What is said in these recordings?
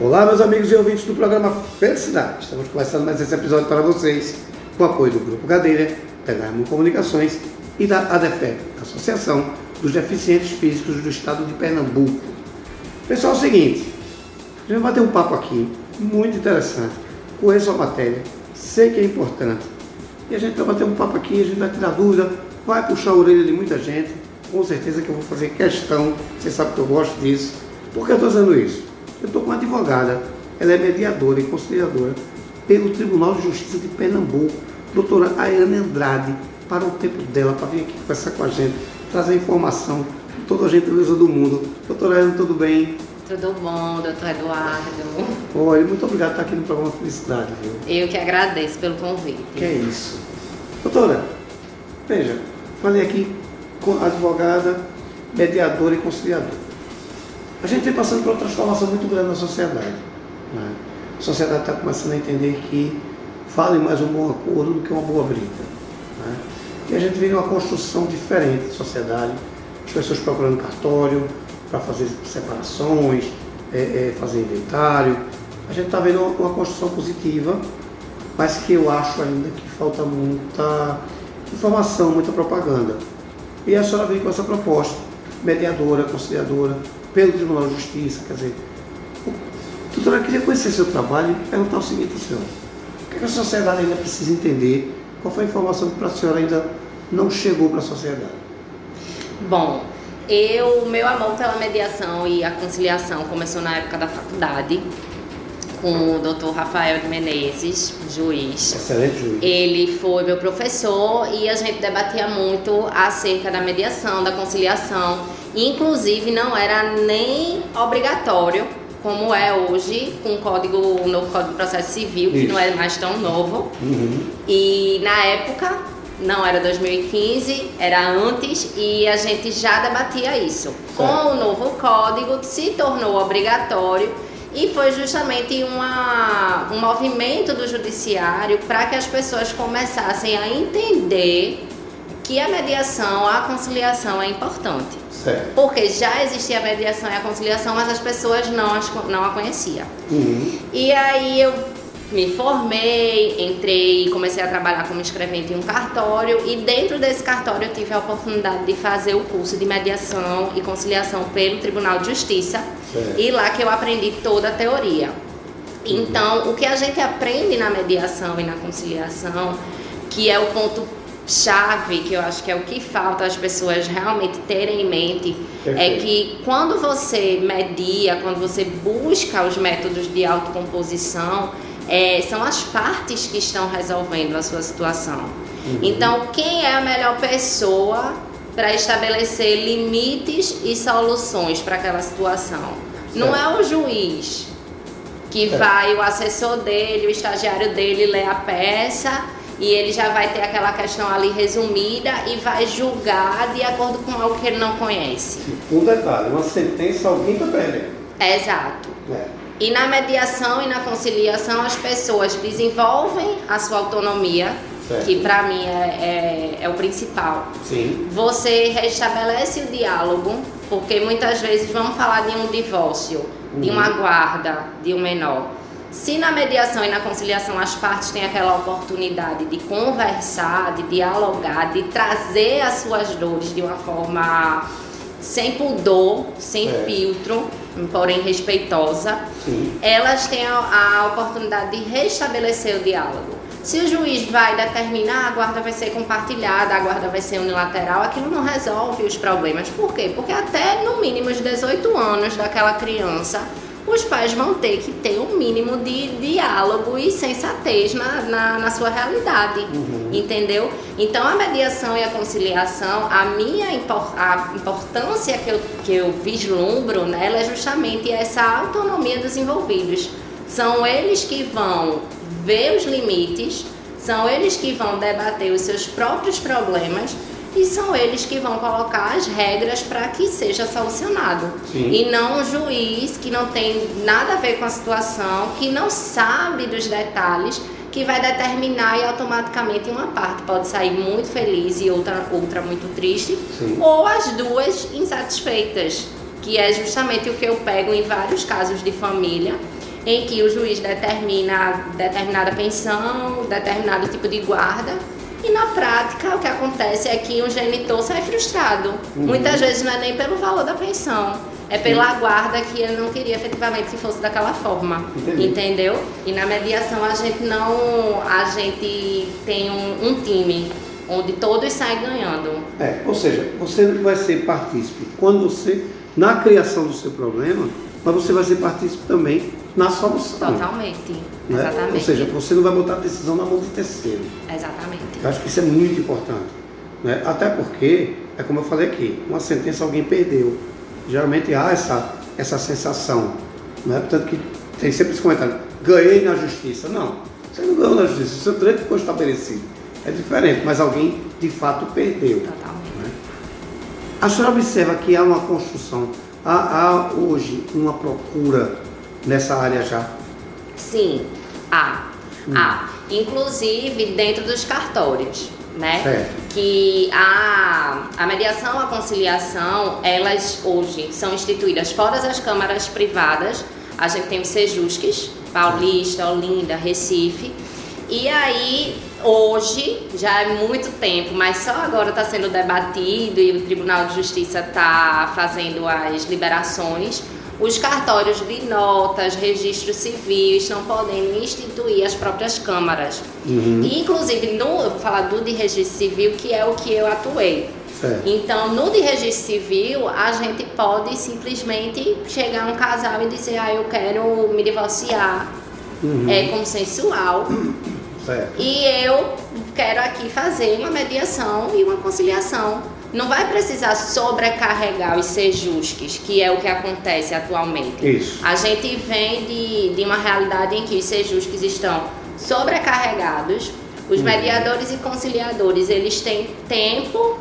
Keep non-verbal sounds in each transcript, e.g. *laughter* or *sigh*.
Olá, meus amigos e ouvintes do programa Felicidade. Estamos começando mais esse episódio para vocês com o apoio do Grupo Cadeira, da Comunicações e da ADEFEP, Associação dos Deficientes Físicos do Estado de Pernambuco. Pessoal, é o seguinte, a gente vai bater um papo aqui muito interessante. Conheço a matéria, sei que é importante. E a gente vai bater um papo aqui, a gente vai tirar dúvida, vai puxar a orelha de muita gente. Com certeza que eu vou fazer questão, você sabe que eu gosto disso. Por que eu estou dizendo isso? Eu estou com uma advogada, ela é mediadora e conciliadora pelo Tribunal de Justiça de Pernambuco, doutora Ayane Andrade, para o tempo dela, para vir aqui conversar com a gente, trazer informação toda a gentileza do mundo. Doutora Ayane, tudo bem? Tudo bom, doutor Eduardo? Oi, muito obrigado por estar aqui no programa Felicidade, viu? Eu que agradeço pelo convite. Que é isso. Doutora, veja, falei aqui com advogada, mediadora e conciliadora. A gente vem passando por uma transformação muito grande na sociedade. Né? A sociedade está começando a entender que vale mais um bom acordo do que uma boa briga. Né? E a gente vive uma construção diferente de sociedade, as pessoas procurando cartório para fazer separações, é, é, fazer inventário. A gente está vendo uma, uma construção positiva, mas que eu acho ainda que falta muita informação, muita propaganda. E a senhora veio com essa proposta, mediadora, conciliadora, pelo Tribunal de Justiça, quer dizer, doutora, eu queria conhecer seu trabalho e perguntar o seguinte à senhora. O que a sociedade ainda precisa entender? Qual foi a informação que para a senhora ainda não chegou para a sociedade? Bom, eu, meu amor pela mediação e a conciliação começou na época da faculdade com o Dr. Rafael de Menezes, juiz. Excelente juiz. Ele foi meu professor e a gente debatia muito acerca da mediação, da conciliação. Inclusive não era nem obrigatório, como é hoje, com o código, o novo Código de Processo Civil, que Isso. não é mais tão novo. Uhum. E na época, não era 2015, era antes, e a gente já debatia isso. Com o novo código, se tornou obrigatório e foi justamente uma, um movimento do judiciário para que as pessoas começassem a entender que a mediação, a conciliação é importante. Certo. Porque já existia a mediação e a conciliação, mas as pessoas não, as, não a conheciam. Uhum. E aí eu me formei, entrei e comecei a trabalhar como escrevente em um cartório e dentro desse cartório eu tive a oportunidade de fazer o curso de mediação e conciliação pelo Tribunal de Justiça Certo. e lá que eu aprendi toda a teoria. Então, o que a gente aprende na mediação e na conciliação, que é o ponto chave, que eu acho que é o que falta as pessoas realmente terem em mente, é Perfeito. que quando você media, quando você busca os métodos de autocomposição, é, são as partes que estão resolvendo a sua situação. Então, quem é a melhor pessoa para estabelecer limites e soluções para aquela situação? Não Certo. é o juiz que Certo. vai, o assessor dele, o estagiário dele lê a peça e ele já vai ter aquela questão ali resumida e vai julgar de acordo com algo que ele não conhece. Um detalhe, uma sentença alguém está perdendo. Exato. É. E na mediação e na conciliação as pessoas desenvolvem a sua autonomia, Certo. que para mim é, é, é o principal. Sim. Você restabelece o diálogo, porque muitas vezes vamos falar de um divórcio, de uma guarda de um menor. Se na mediação e na conciliação as partes têm aquela oportunidade de conversar, de dialogar, de trazer as suas dores de uma forma sem pudor, sem É. filtro, porém respeitosa, Sim. elas têm a, a oportunidade de restabelecer o diálogo. Se o juiz vai determinar, a guarda vai ser compartilhada, a guarda vai ser unilateral, aquilo não resolve os problemas. Por quê? Porque até no mínimo os 18 anos daquela criança, os pais vão ter que ter um mínimo de diálogo e sensatez na, na, na sua realidade. Uhum. Entendeu? Então a mediação e a conciliação, a minha impor- a importância que eu, que eu vislumbro nela é justamente essa autonomia dos envolvidos. São eles que vão ver os limites, são eles que vão debater os seus próprios problemas e são eles que vão colocar as regras para que seja solucionado. Sim. E não um juiz que não tem nada a ver com a situação, que não sabe dos detalhes, que vai determinar e automaticamente uma parte pode sair muito feliz e outra, outra muito triste, Sim. ou as duas insatisfeitas. que é justamente o que eu pego em vários casos de família, em que o juiz determina determinada pensão, determinado tipo de guarda, e na prática o que acontece é que o genitor sai frustrado. Uhum. Muitas vezes não é nem pelo valor da pensão, é pela guarda que ele não queria efetivamente que fosse daquela forma. Entendi. Entendeu? E na mediação a gente não. A gente tem um, um time onde todos saem ganhando. É, ou seja, você vai ser partícipe quando você, na criação do seu problema, mas você vai ser partícipe também na solução. Totalmente. Né? Exatamente. Ou seja, você não vai botar a decisão na mão do terceiro. Exatamente. Eu acho que isso é muito importante. Né? Até porque, é como eu falei aqui, uma sentença alguém perdeu. Geralmente há essa, essa sensação. Né? Portanto, que tem sempre esse comentário, ganhei na justiça. Não, você não ganhou na justiça, o seu direito ficou estabelecido. É diferente, mas alguém de fato perdeu. Totalmente. Né? A senhora observa que há uma construção, há, há hoje uma procura nessa área já? Sim, há. Hum. Há. Inclusive dentro dos cartórios. Né? Certo. Que a, a mediação, a conciliação, elas hoje são instituídas fora das câmaras privadas. A gente tem os Sejusques, Paulista, Olinda, Recife. E aí, hoje, já é muito tempo, mas só agora está sendo debatido e o Tribunal de Justiça está fazendo as liberações os cartórios de notas, registro civil estão podendo instituir as próprias câmaras. Uhum. E, inclusive, no falar do de registro civil, que é o que eu atuei. Certo. Então, no de registro civil, a gente pode simplesmente chegar um casal e dizer, ah, eu quero me divorciar. Uhum. É consensual. Certo. E eu quero aqui fazer uma mediação e uma conciliação não vai precisar sobrecarregar os sejusques, que é o que acontece atualmente. Isso. A gente vem de, de uma realidade em que os sejusques estão sobrecarregados, os uhum. mediadores e conciliadores, eles têm tempo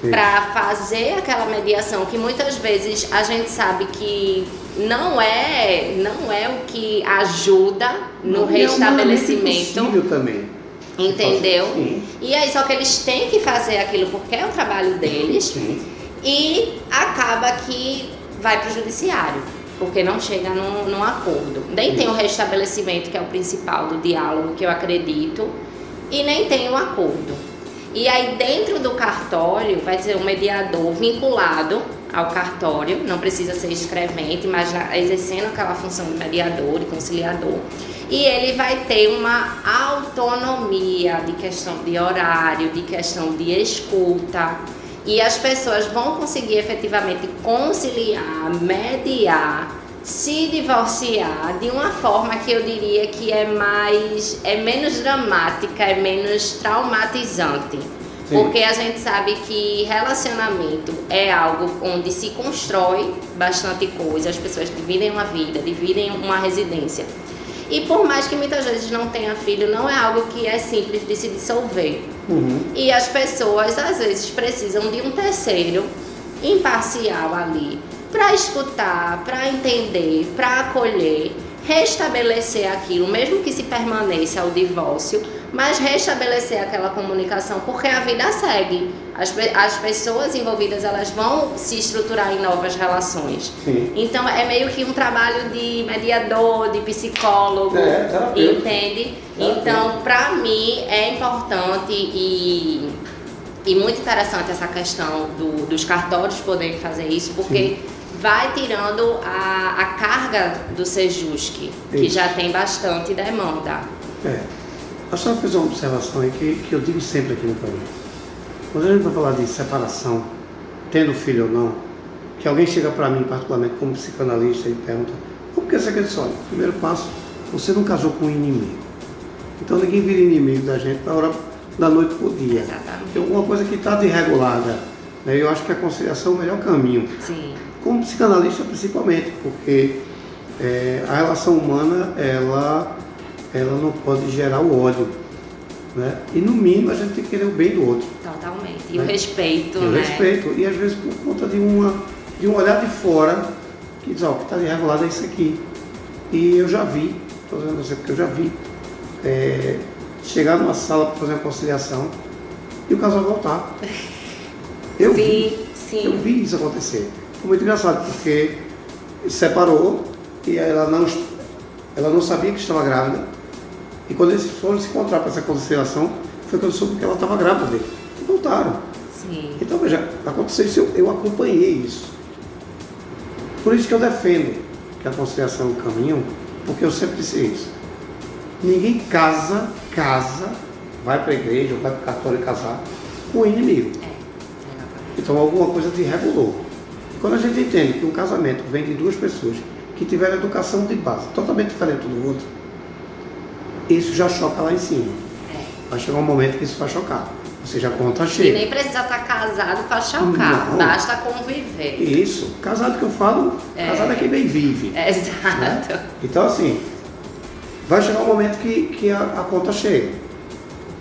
para fazer aquela mediação que muitas vezes a gente sabe que não é não é o que ajuda no não, restabelecimento. É também. Entendeu? Sim. E aí, só que eles têm que fazer aquilo porque é o trabalho deles Sim. e acaba que vai para o judiciário, porque não chega num, num acordo. Nem tem o restabelecimento, que é o principal do diálogo, que eu acredito, e nem tem o um acordo. E aí, dentro do cartório, vai ser um mediador vinculado ao cartório, não precisa ser escrevente, mas exercendo aquela função de mediador e conciliador e ele vai ter uma autonomia de questão de horário, de questão de escuta. E as pessoas vão conseguir efetivamente conciliar, mediar, se divorciar de uma forma que eu diria que é mais é menos dramática, é menos traumatizante. Sim. Porque a gente sabe que relacionamento é algo onde se constrói bastante coisa, as pessoas dividem uma vida, dividem uma residência. E por mais que muitas vezes não tenha filho, não é algo que é simples de se dissolver. Uhum. E as pessoas às vezes precisam de um terceiro imparcial ali para escutar, para entender, para acolher, restabelecer aquilo, mesmo que se permaneça o divórcio mas restabelecer aquela comunicação, porque a vida segue. As, as pessoas envolvidas elas vão se estruturar em novas relações. Sim. Então é meio que um trabalho de mediador, de psicólogo, é, entende? Então, para mim é importante e, e muito interessante essa questão do, dos cartórios poderem fazer isso, porque Sim. vai tirando a, a carga do Sejusque, que já tem bastante demanda. É. A senhora fez uma observação aí que, que eu digo sempre aqui no programa. Quando a gente vai falar de separação, tendo filho ou não, que alguém chega para mim, particularmente como psicanalista, e pergunta: por que você quer dizer? Olha, primeiro passo, você não casou com um inimigo. Então ninguém vira inimigo da gente na hora da noite para o dia. Tem alguma coisa que está desregulada. Né? Eu acho que a conciliação é o melhor caminho. Sim. Como psicanalista, principalmente, porque é, a relação humana, ela ela não pode gerar o ódio. Né? E no mínimo a gente tem que querer o bem do outro. Totalmente. E né? o respeito, e né? O respeito. E às vezes por conta de, uma, de um olhar de fora, que diz, ó, o que está desregulado é isso aqui. E eu já vi, estou dizendo assim, porque eu já vi, é, chegar numa sala para fazer uma conciliação e o casal voltar. *laughs* Eu sim, vi, sim. Eu vi isso acontecer. Foi muito engraçado, porque separou e ela não, ela não sabia que estava grávida. E quando eles foram se encontrar para essa conciliação, foi quando soube que ela estava grávida dele. E voltaram. Sim. Então, veja, aconteceu isso, eu, eu acompanhei isso. Por isso que eu defendo que a conciliação é um caminho, porque eu sempre disse isso. Ninguém casa, casa, vai para a igreja, ou vai para o cartório casar com o inimigo. É. Então alguma coisa te regulou. Quando a gente entende que um casamento vem de duas pessoas que tiveram educação de base totalmente diferente do outro, isso já choca lá em cima. É. Vai chegar um momento que isso vai chocar. Ou seja, a conta E chega. nem precisa estar casado para chocar, Não. basta conviver. Isso. Casado que eu falo, É. casado é quem bem vive. É, Exato. né? Então assim, vai chegar um momento que, que a, a conta chega.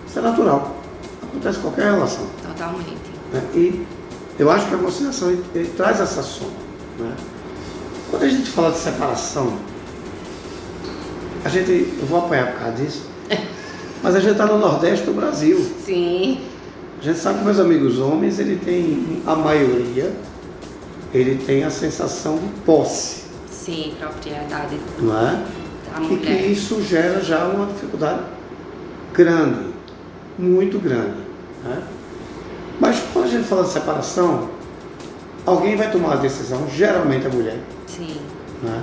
Isso é natural. Acontece em qualquer relação. Totalmente. né? E eu acho que a conciliação ele, ele traz essa soma. Né? Quando a gente fala de separação, a gente, eu vou apanhar por causa disso, *laughs* mas a gente está no Nordeste do Brasil. Sim. A gente sabe que meus amigos homens, ele tem, a maioria, ele tem a sensação de posse, Sim, propriedade não é? da E que mulher. isso gera já uma dificuldade grande, muito grande. né? Mas quando a gente fala de separação, alguém vai tomar a decisão, geralmente a mulher. Sim. né?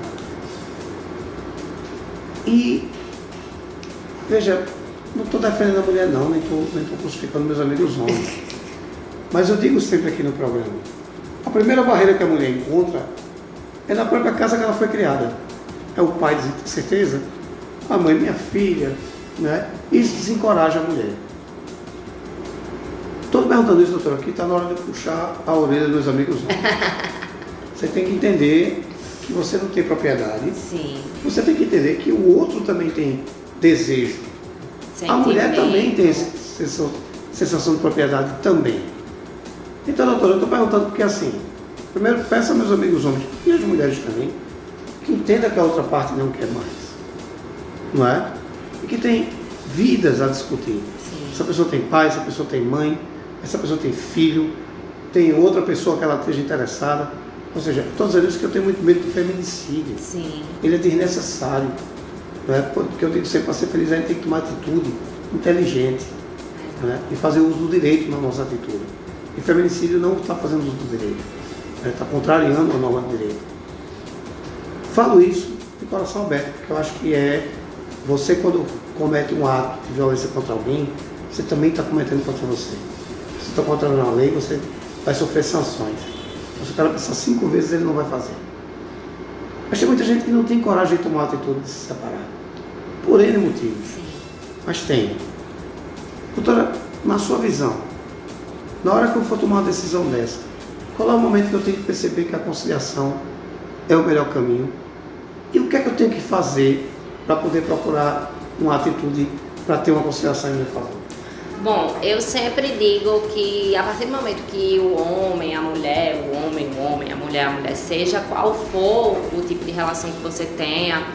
E, veja, não estou defendendo a mulher não, nem estou nem tô crucificando meus amigos homens. *laughs* Mas eu digo sempre aqui no programa, a primeira barreira que a mulher encontra é na própria casa que ela foi criada. É o pai, tem certeza? A mãe, minha filha, né? Isso desencoraja a mulher. Estou perguntando isso, doutor, aqui está na hora de puxar a orelha dos meus amigos homens. *laughs* Você tem que entender que você não tem propriedade. Sim. Você tem que entender que o outro também tem desejo. A mulher também tem sensação, sensação de propriedade também. Então, doutora, eu estou perguntando porque assim, primeiro peço a meus amigos homens e as mulheres também, que entenda que a outra parte não quer mais. Não é? E que tem vidas a discutir. Sim. Essa pessoa tem pai, essa pessoa tem mãe, essa pessoa tem filho, tem outra pessoa que ela esteja interessada. Ou seja, estou dizendo isso que eu tenho muito medo do feminicídio. Sim. Ele é desnecessário. Né? Porque eu digo sempre, para ser feliz a gente tem que tomar atitude inteligente né? e fazer uso do direito na nossa atitude. E feminicídio não está fazendo uso do direito, está contrariando a norma do direito. Falo isso de coração aberto, porque eu acho que é você quando comete um ato de violência contra alguém, você também está cometendo contra você. Você está contrariando a lei, você vai sofrer sanções. Se o cara pensar cinco vezes, ele não vai fazer. Mas tem muita gente que não tem coragem de tomar a atitude de se separar. Por N motivos. Sim. Mas tem. Doutora, na sua visão, na hora que eu for tomar uma decisão dessa, qual é o momento que eu tenho que perceber que a conciliação é o melhor caminho? E o que é que eu tenho que fazer para poder procurar uma atitude para ter uma conciliação em meu favor? Bom, eu sempre digo que a partir do momento que o homem, a mulher, o homem, o homem, a mulher, a mulher, seja qual for o tipo de relação que você tenha,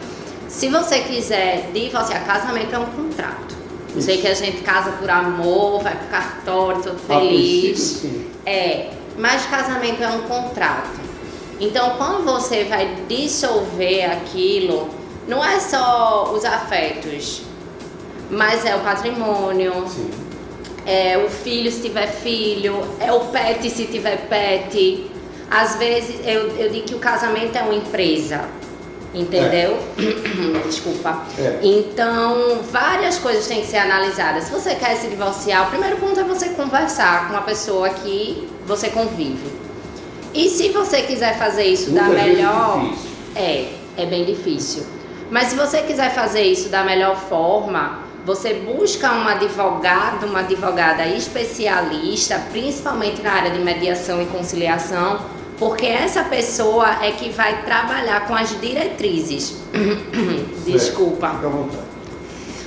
se você quiser divorciar, casamento é um contrato. Eu sei que a gente casa por amor, vai pro cartório, todo feliz. É, mas casamento é um contrato. Então, quando você vai dissolver aquilo, não é só os afetos, mas é o patrimônio, Sim. É o filho se tiver filho, é o pet se tiver pet. Às vezes eu, eu digo que o casamento é uma empresa, entendeu? *coughs* Desculpa. É. Então, várias coisas têm que ser analisadas. Se você quer se divorciar, o primeiro ponto é você conversar com uma pessoa que você convive. E se você quiser fazer isso da Muitas vezes melhor. difícil. É, é bem difícil. Mas se você quiser fazer isso da melhor forma, você busca um advogado, uma advogada especialista, principalmente na área de mediação e conciliação, porque essa pessoa é que vai trabalhar com as diretrizes. *coughs* Desculpa. Fica à vontade.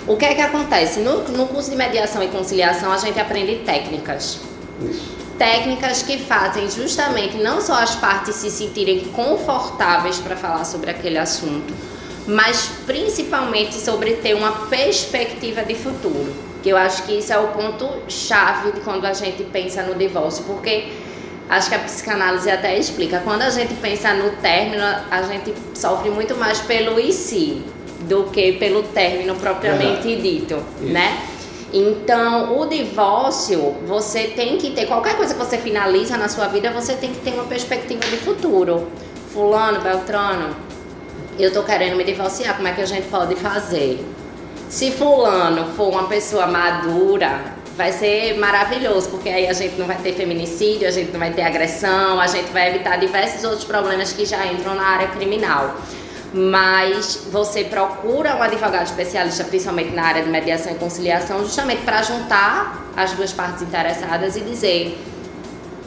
O que é que acontece? No, no curso de mediação e conciliação, a gente aprende técnicas Isso. técnicas que fazem justamente não só as partes se sentirem confortáveis para falar sobre aquele assunto, mas principalmente sobre ter uma perspectiva de futuro. Que eu acho que isso é o ponto chave de quando a gente pensa no divórcio, porque Acho que a psicanálise até explica. Quando a gente pensa no término, a gente sofre muito mais pelo e si do que pelo término propriamente Verdade. dito, Isso. né? Então, o divórcio, você tem que ter, qualquer coisa que você finaliza na sua vida, você tem que ter uma perspectiva de futuro. Fulano, Beltrano, eu tô querendo me divorciar, como é que a gente pode fazer? Se fulano for uma pessoa madura, vai ser maravilhoso, porque aí a gente não vai ter feminicídio, a gente não vai ter agressão, a gente vai evitar diversos outros problemas que já entram na área criminal. Mas você procura um advogado especialista, principalmente na área de mediação e conciliação, justamente para juntar as duas partes interessadas e dizer: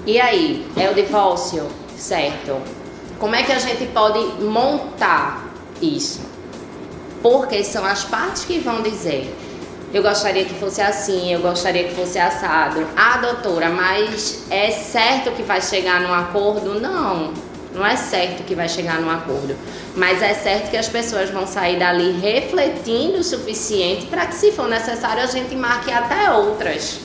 e aí, é o divórcio? Certo. Como é que a gente pode montar isso? Porque são as partes que vão dizer. Eu gostaria que fosse assim, eu gostaria que fosse assado. Ah, doutora, mas é certo que vai chegar num acordo? Não, não é certo que vai chegar num acordo. Mas é certo que as pessoas vão sair dali refletindo o suficiente para que, se for necessário, a gente marque até outras.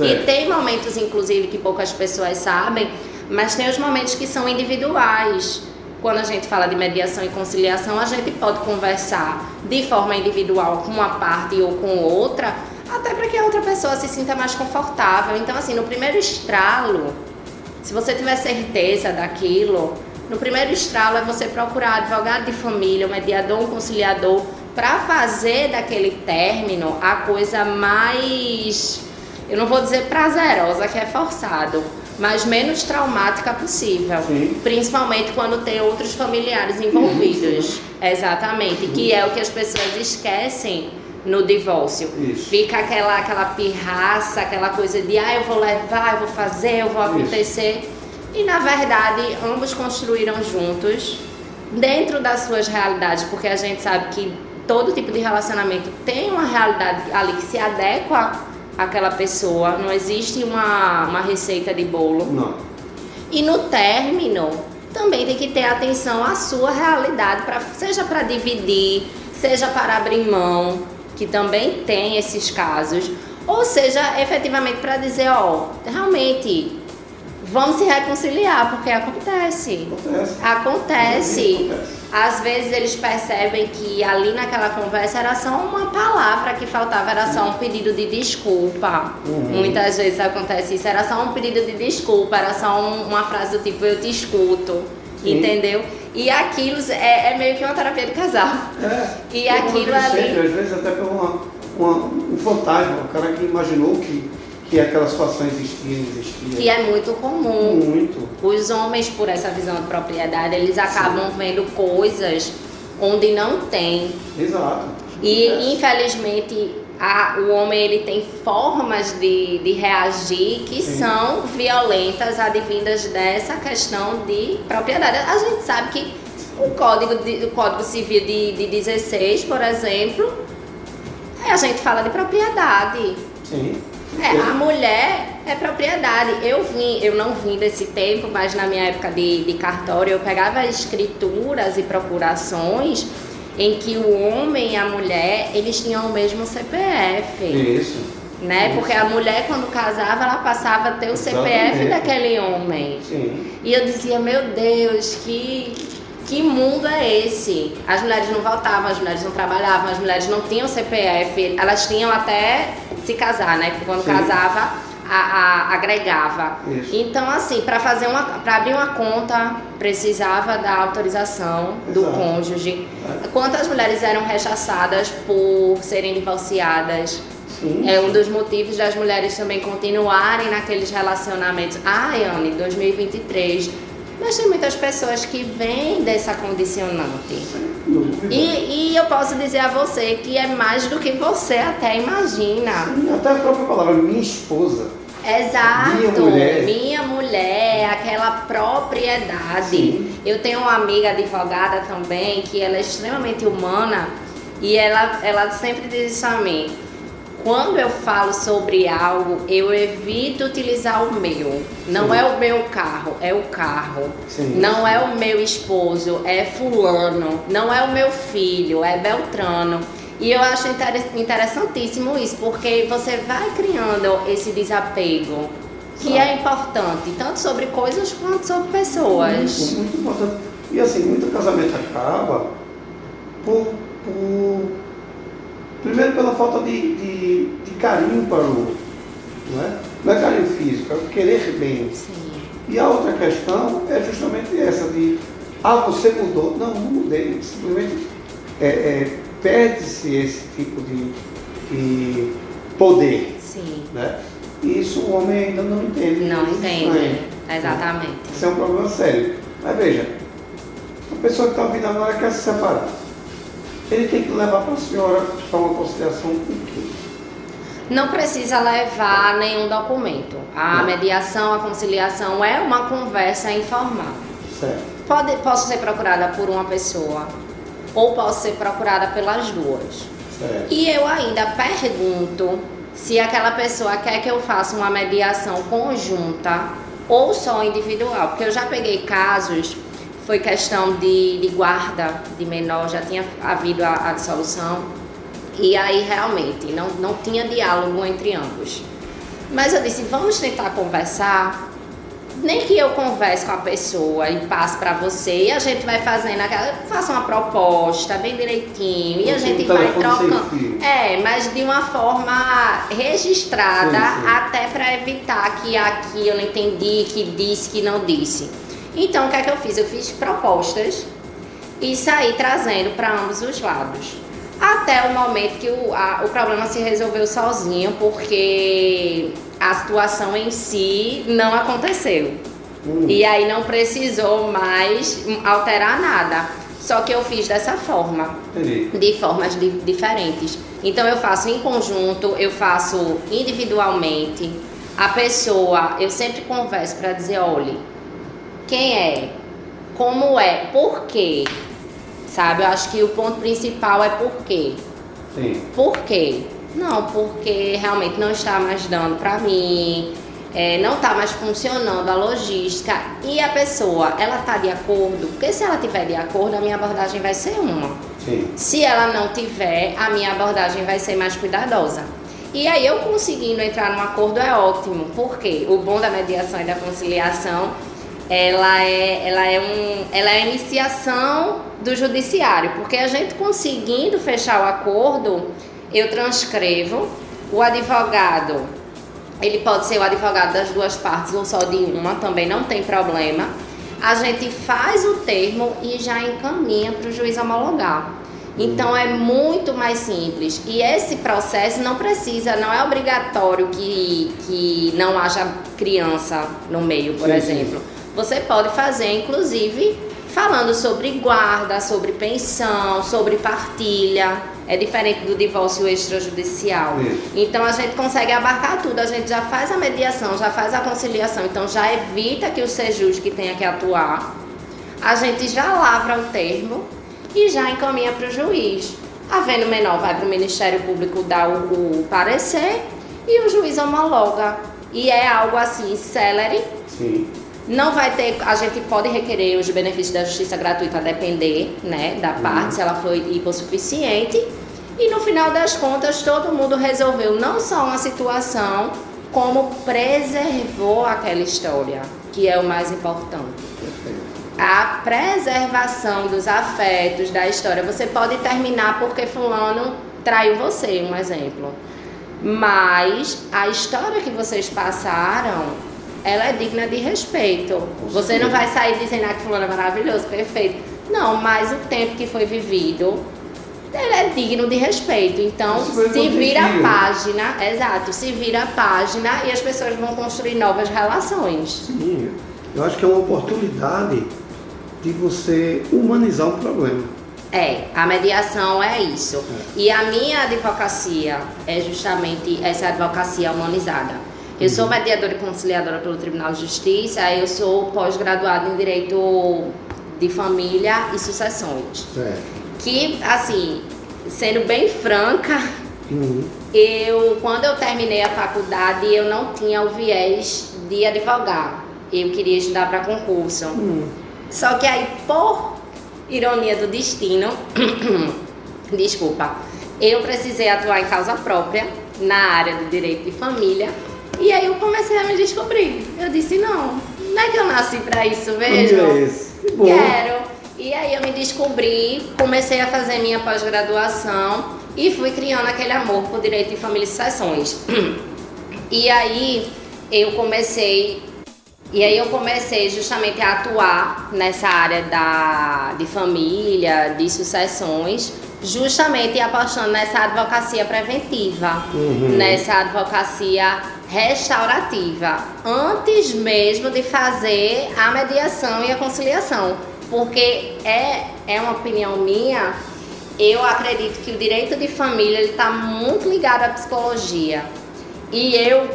E Certo. tem momentos, inclusive, que poucas pessoas sabem, mas tem os momentos que são individuais. Quando a gente fala de mediação e conciliação, a gente pode conversar de forma individual com uma parte ou com outra, até para que a outra pessoa se sinta mais confortável. Então, assim, no primeiro estralo, se você tiver certeza daquilo, no primeiro estralo é você procurar advogado de família, um mediador, um conciliador, para fazer daquele término a coisa mais, eu não vou dizer prazerosa, que é forçado, mas menos traumática possível. Sim. Principalmente quando tem outros familiares envolvidos. Exatamente, que é o que as pessoas esquecem no divórcio. Isso. Fica aquela, aquela pirraça, aquela coisa de ah, eu vou levar, eu vou fazer, eu vou Isso. acontecer. E na verdade, ambos construíram juntos, dentro das suas realidades, porque a gente sabe que todo tipo de relacionamento tem uma realidade ali que se adequa àquela pessoa, não existe uma, uma receita de bolo. Não. E no término, também tem que ter atenção à sua realidade, pra, seja para dividir, seja para abrir mão, que também tem esses casos, ou seja, efetivamente para dizer, ó, realmente, vamos se reconciliar, porque acontece. Acontece. Acontece. Acontece. Às vezes eles percebem que ali naquela conversa era só uma palavra que faltava, era só um pedido de desculpa. Uhum. Muitas vezes acontece isso, era só um pedido de desculpa, era só um- uma frase do tipo eu te escuto, Sim. entendeu? E aquilo é, é meio que uma terapia de casal. É. E aquilo ali- Às vezes até por uma, uma- um fantasma, o cara que imaginou que, que aquela situação existia, existia. Que é muito comum. Muito. Os homens, por essa visão de propriedade, eles acabam vendo coisas onde não tem. Exato. E Acontece. infelizmente a- o homem ele tem formas de, de reagir que Sim. são violentas advindas dessa questão de propriedade. A gente sabe que o Código, de- o código Civil de, de 16, por exemplo, a gente fala de propriedade. Sim. É, a mulher é propriedade. Eu vim, eu não vim desse tempo, mas na minha época de, de cartório eu pegava escrituras e procurações em que o homem e a mulher eles tinham o mesmo CPF, Isso. né? Isso. Porque a mulher quando casava ela passava a ter o CPF Exatamente. daquele homem. Sim. E eu dizia, meu Deus, que, que mundo é esse? As mulheres não votavam, as mulheres não trabalhavam, as mulheres não tinham CPF, elas tinham até se casar, né? Porque quando Sim. casava, a, a- agregava. Isso. Então, assim, para fazer uma, para abrir uma conta, precisava da autorização do Exato. cônjuge. Quantas mulheres eram rechaçadas por serem divorciadas? Sim. É um dos motivos das mulheres também continuarem naqueles relacionamentos. Ai, Anne, 2023. Mas tem muitas pessoas que vêm dessa condicionante. E, e eu posso dizer a você que é mais do que você até imagina. Sim, Até a própria palavra minha esposa. Exato. Minha mulher. Minha mulher, aquela propriedade. Sim. Eu tenho uma amiga advogada também que ela é extremamente humana e ela, ela sempre diz isso a mim. Quando eu falo sobre algo, eu evito utilizar o meu. Não Sim. é o meu carro, é o carro. Sim. Não é o meu esposo, é fulano. Não é o meu filho, é Beltrano. E eu acho inter- interessantíssimo isso, porque você vai criando esse desapego. que é importante, tanto sobre coisas quanto sobre pessoas. Muito, muito importante. E assim, muito casamento acaba por, por primeiro pela falta de, de, de, carinho para o outro. Não é? não é carinho físico, é querer bem. Sim. E a outra questão é justamente essa de ah, você mudou. Não, não mudei. Simplesmente é, é, perde-se esse tipo de, de poder. Sim. Né? E isso o homem ainda não entende. Não entende, exatamente. Isso é um problema sério. Mas veja, a pessoa que está ouvindo agora quer se separar. Ele tem que levar para a senhora para uma conciliação com quê? Não precisa levar nenhum documento. A Não. mediação, a conciliação é uma conversa informal. Certo. Pode, posso ser procurada por uma pessoa ou posso ser procurada pelas duas. Certo. E eu ainda pergunto se aquela pessoa quer que eu faça uma mediação conjunta ou só individual. Porque eu já peguei casos, foi questão de, de guarda de menor, já tinha havido a, a dissolução. E aí realmente não, não tinha diálogo entre ambos. Mas eu disse, vamos tentar conversar. Nem que eu converse com a pessoa e passe para você e a gente vai fazendo aquela. Faça uma proposta bem direitinho e a Assim, gente um vai trocando. É, mas de uma forma registrada, Sim, sim. até para evitar que aqui eu não entendi, que disse, que não disse. Então, o que é que eu fiz? Eu fiz propostas e saí trazendo para ambos os lados. Até o momento que o, a- o problema se resolveu sozinho, porque a situação em si não aconteceu. Hum. E aí não precisou mais alterar nada. Só que eu fiz dessa forma Entendi. de formas di- diferentes. Então eu faço em conjunto, eu faço individualmente. A pessoa, eu sempre converso para dizer, olhe, quem é, como é, por quê, sabe? Eu acho que o ponto principal é por quê. Sim. Por quê? Não, porque realmente não está mais dando para mim, é, não está mais funcionando a logística e a pessoa, ela está de acordo? Porque se ela tiver de acordo, a minha abordagem vai ser uma. Sim. Se ela não tiver, a minha abordagem vai ser mais cuidadosa. E aí eu conseguindo entrar num acordo é ótimo, porque o bom da mediação e da conciliação, ela é, ela é, um, ela é a iniciação do judiciário, porque a gente conseguindo fechar o acordo, eu transcrevo, o advogado, ele pode ser o advogado das duas partes ou só de uma, também não tem problema. A gente faz o termo e já encaminha para o juiz homologar. Então é muito mais simples. E esse processo não precisa, não é obrigatório que, que não haja criança no meio, por Sim, exemplo. Você pode fazer, inclusive, falando sobre guarda, sobre pensão, sobre partilha. É diferente do divórcio extrajudicial. Isso. Então a gente consegue abarcar tudo, a gente já faz a mediação, já faz a conciliação, então já evita que o sejus que tenha que atuar. A gente já lavra o termo e já encaminha para o juiz. Havendo menor, vai para o Ministério Público dar o, o parecer e o juiz homologa. E é algo assim, celere, Sim. Não vai ter, a gente pode requerer os benefícios da justiça gratuita a depender, né, da parte, se ela foi hipossuficiente. E no final das contas, todo mundo resolveu não só uma situação, como preservou aquela história, que é o mais importante. A preservação dos afetos da história. Você pode terminar porque fulano traiu você, um exemplo. Mas a história que vocês passaram, ela é digna de respeito. Você não vai sair dizendo ah, que fulano é maravilhoso, perfeito. Não, mas o tempo que foi vivido, ele é digno de respeito. Então, se vira a página, exato, se vira a página e as pessoas vão construir novas relações. Sim. Eu acho que é uma oportunidade de você humanizar um problema. É, a mediação é isso. E a minha advocacia é justamente essa advocacia humanizada. Eu sou mediadora e conciliadora pelo Tribunal de Justiça, eu sou pós-graduada em Direito de Família e Sucessões. Certo. Que, assim, sendo bem franca, Uhum. eu, quando eu terminei a faculdade, eu não tinha o viés de advogar. Eu queria estudar para concurso. Hum. Só que aí, por ironia do destino, *coughs* desculpa, eu precisei atuar em causa própria na área do direito de família E aí eu comecei a me descobrir. Eu disse, não, não é que eu nasci para isso mesmo. É isso. Que bom. Quero. E aí eu me descobri, comecei a fazer minha pós-graduação e fui criando aquele amor por direito de família e sucessões. *clears throat* E aí eu comecei e aí eu comecei justamente a atuar nessa área da, de família, de sucessões, justamente apostando nessa advocacia preventiva, Uhum. nessa advocacia restaurativa, antes mesmo de fazer a mediação e a conciliação. Porque é, é uma opinião minha, eu acredito que o direito de família está muito ligado à psicologia. E eu,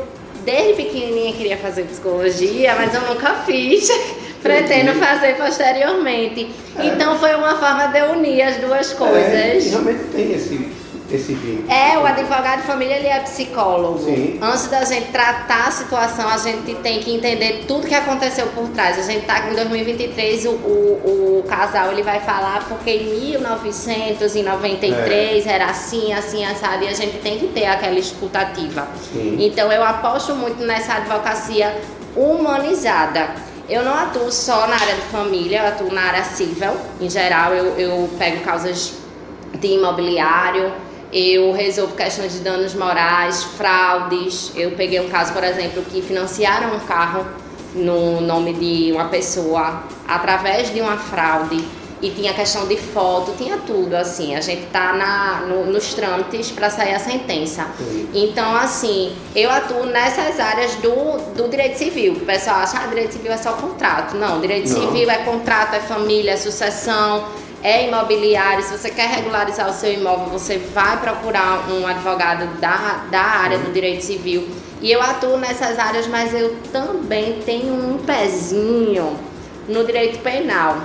desde pequenininha, queria fazer psicologia, mas eu nunca fiz. *laughs* Pretendo fazer posteriormente. Então foi uma forma de unir as duas É, coisas. realmente tem esse, esse vínculo. É, o advogado de família ele é psicólogo. Sim. Antes da gente tratar a situação, a gente tem que entender tudo que aconteceu por trás. A gente tá em 2023, o, o, o casal ele vai falar porque em 1993 era assim, assim, assado, e a gente tem que ter aquela escutativa. Sim. Então eu aposto muito nessa advocacia humanizada. Eu não atuo só na área de família, eu atuo na área civil. Em geral, eu, eu pego causas de imobiliário, eu resolvo questões de danos morais, fraudes. Eu peguei um caso, por exemplo, que financiaram um carro no nome de uma pessoa através de uma fraude e tinha questão de foto, tinha tudo assim. A gente tá na, no- nos trâmites para sair a sentença. Sim. Então, assim, eu atuo nessas áreas do, do direito civil. O pessoal acha que ah, direito civil é só contrato. Não, direito Não. civil é contrato, é família, é sucessão, é imobiliário. Se você quer regularizar o seu imóvel, você vai procurar um advogado da, da área do direito civil. E eu atuo nessas áreas, mas eu também tenho um pezinho no direito penal.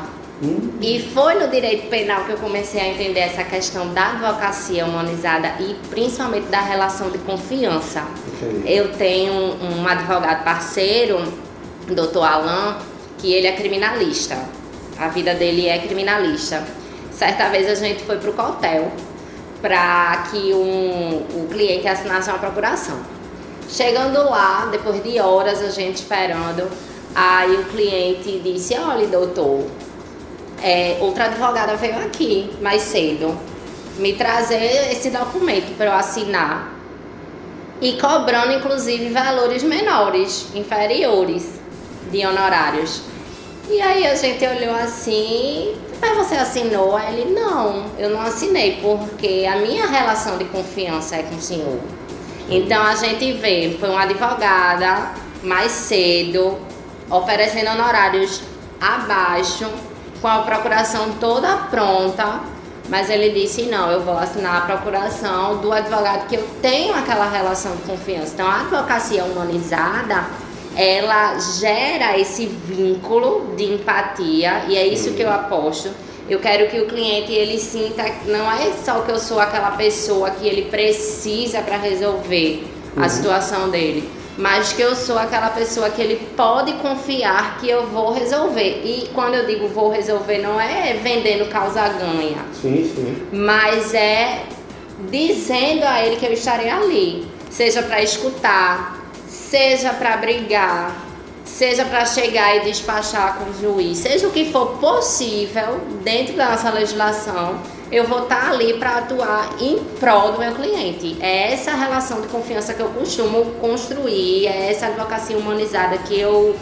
Hum, E foi no direito penal que eu comecei a entender essa questão da advocacia humanizada e principalmente da relação de confiança. entendi. Eu tenho um advogado parceiro, doutor Alain, que ele é criminalista. A vida dele é criminalista. Certa vez a gente foi pro cotel para que um, o cliente assinasse uma procuração. Chegando lá, depois de horas a gente esperando, aí o cliente disse, olha doutor, é, outra advogada veio aqui mais cedo me trazer esse documento para eu assinar e cobrando inclusive valores menores, inferiores de honorários. E aí a gente olhou assim, mas você assinou? Aí ele, não, eu não assinei porque a minha relação de confiança é com o senhor. Então a gente vê, foi uma advogada mais cedo, oferecendo honorários abaixo, com a procuração toda pronta, mas ele disse, não, eu vou assinar a procuração do advogado que eu tenho aquela relação de confiança. Então a advocacia humanizada, ela gera esse vínculo de empatia e é isso que eu aposto. Eu quero que o cliente ele sinta que não é só que eu sou aquela pessoa que ele precisa para resolver a Uhum. situação dele, mas que eu sou aquela pessoa que ele pode confiar que eu vou resolver. E quando eu digo vou resolver, não é vendendo causa ganha, Sim, sim. mas é dizendo a ele que eu estarei ali, seja para escutar, seja para brigar, seja para chegar e despachar com o juiz, seja o que for possível dentro da nossa legislação, eu vou estar ali para atuar em prol do meu cliente. É essa relação de confiança que eu costumo construir, é essa advocacia humanizada que eu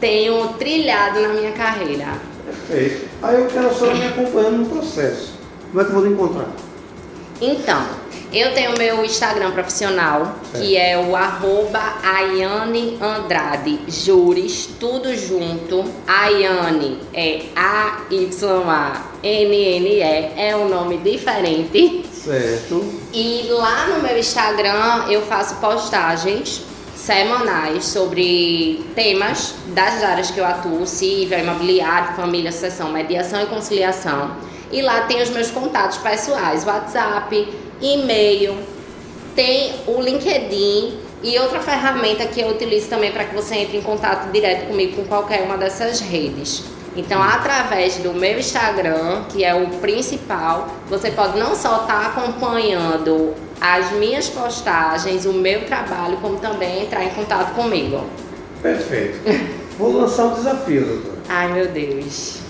tenho trilhado na minha carreira. Perfeito. Aí eu quero só me acompanhando no processo. Como é que eu vou encontrar? Então, eu tenho meu Instagram profissional, que é o arroba Ayane Andrade Jures, tudo junto. Ayane é A-Y-A-N-N-E, é um nome diferente. Certo. E lá no meu Instagram eu faço postagens semanais sobre temas das áreas que eu atuo, civil, imobiliário, família, sucessão, mediação e conciliação. E lá tem os meus contatos pessoais, WhatsApp, e-mail, tem o LinkedIn e outra ferramenta que eu utilizo também para que você entre em contato direto comigo com qualquer uma dessas redes. Então, através do meu Instagram, que é o principal, você pode não só estar acompanhando as minhas postagens, o meu trabalho, como também entrar em contato comigo. Perfeito. Vou lançar um desafio, doutora. Ai, meu Deus.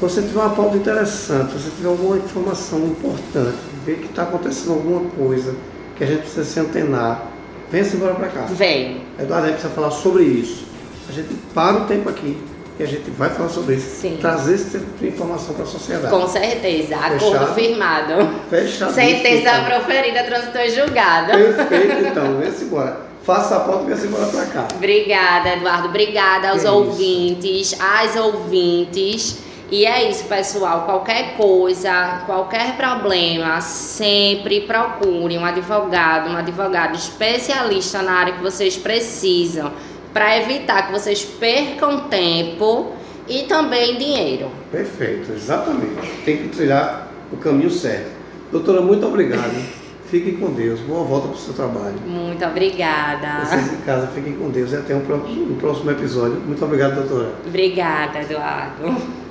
Se você tiver uma pauta interessante, se você tiver alguma informação importante, ver que está acontecendo alguma coisa que a gente precisa se antenar, venha-se embora para cá. Vem. Eduardo, a gente precisa falar sobre isso. A gente para o tempo aqui e a gente vai falar sobre isso. Sim. Trazer esse tipo de informação para a sociedade. Com certeza. Acordo firmado. Fechado. Sentença então. proferida, transitor julgado. Perfeito, então. *laughs* Venha-se embora. Faça a pauta e venha-se embora para cá. Obrigada, Eduardo. Obrigada aos que ouvintes, às ouvintes. E é isso, pessoal. Qualquer coisa, qualquer problema, sempre procure um advogado, um advogado especialista na área que vocês precisam, para evitar que vocês percam tempo e também dinheiro. Perfeito, exatamente. Tem que trilhar o caminho certo. Doutora, muito obrigado. Fiquem com Deus. Boa volta para o seu trabalho. Muito obrigada. Vocês em casa, fiquem com Deus e até um próximo, um próximo episódio. Muito obrigado, doutora. Obrigada, Eduardo.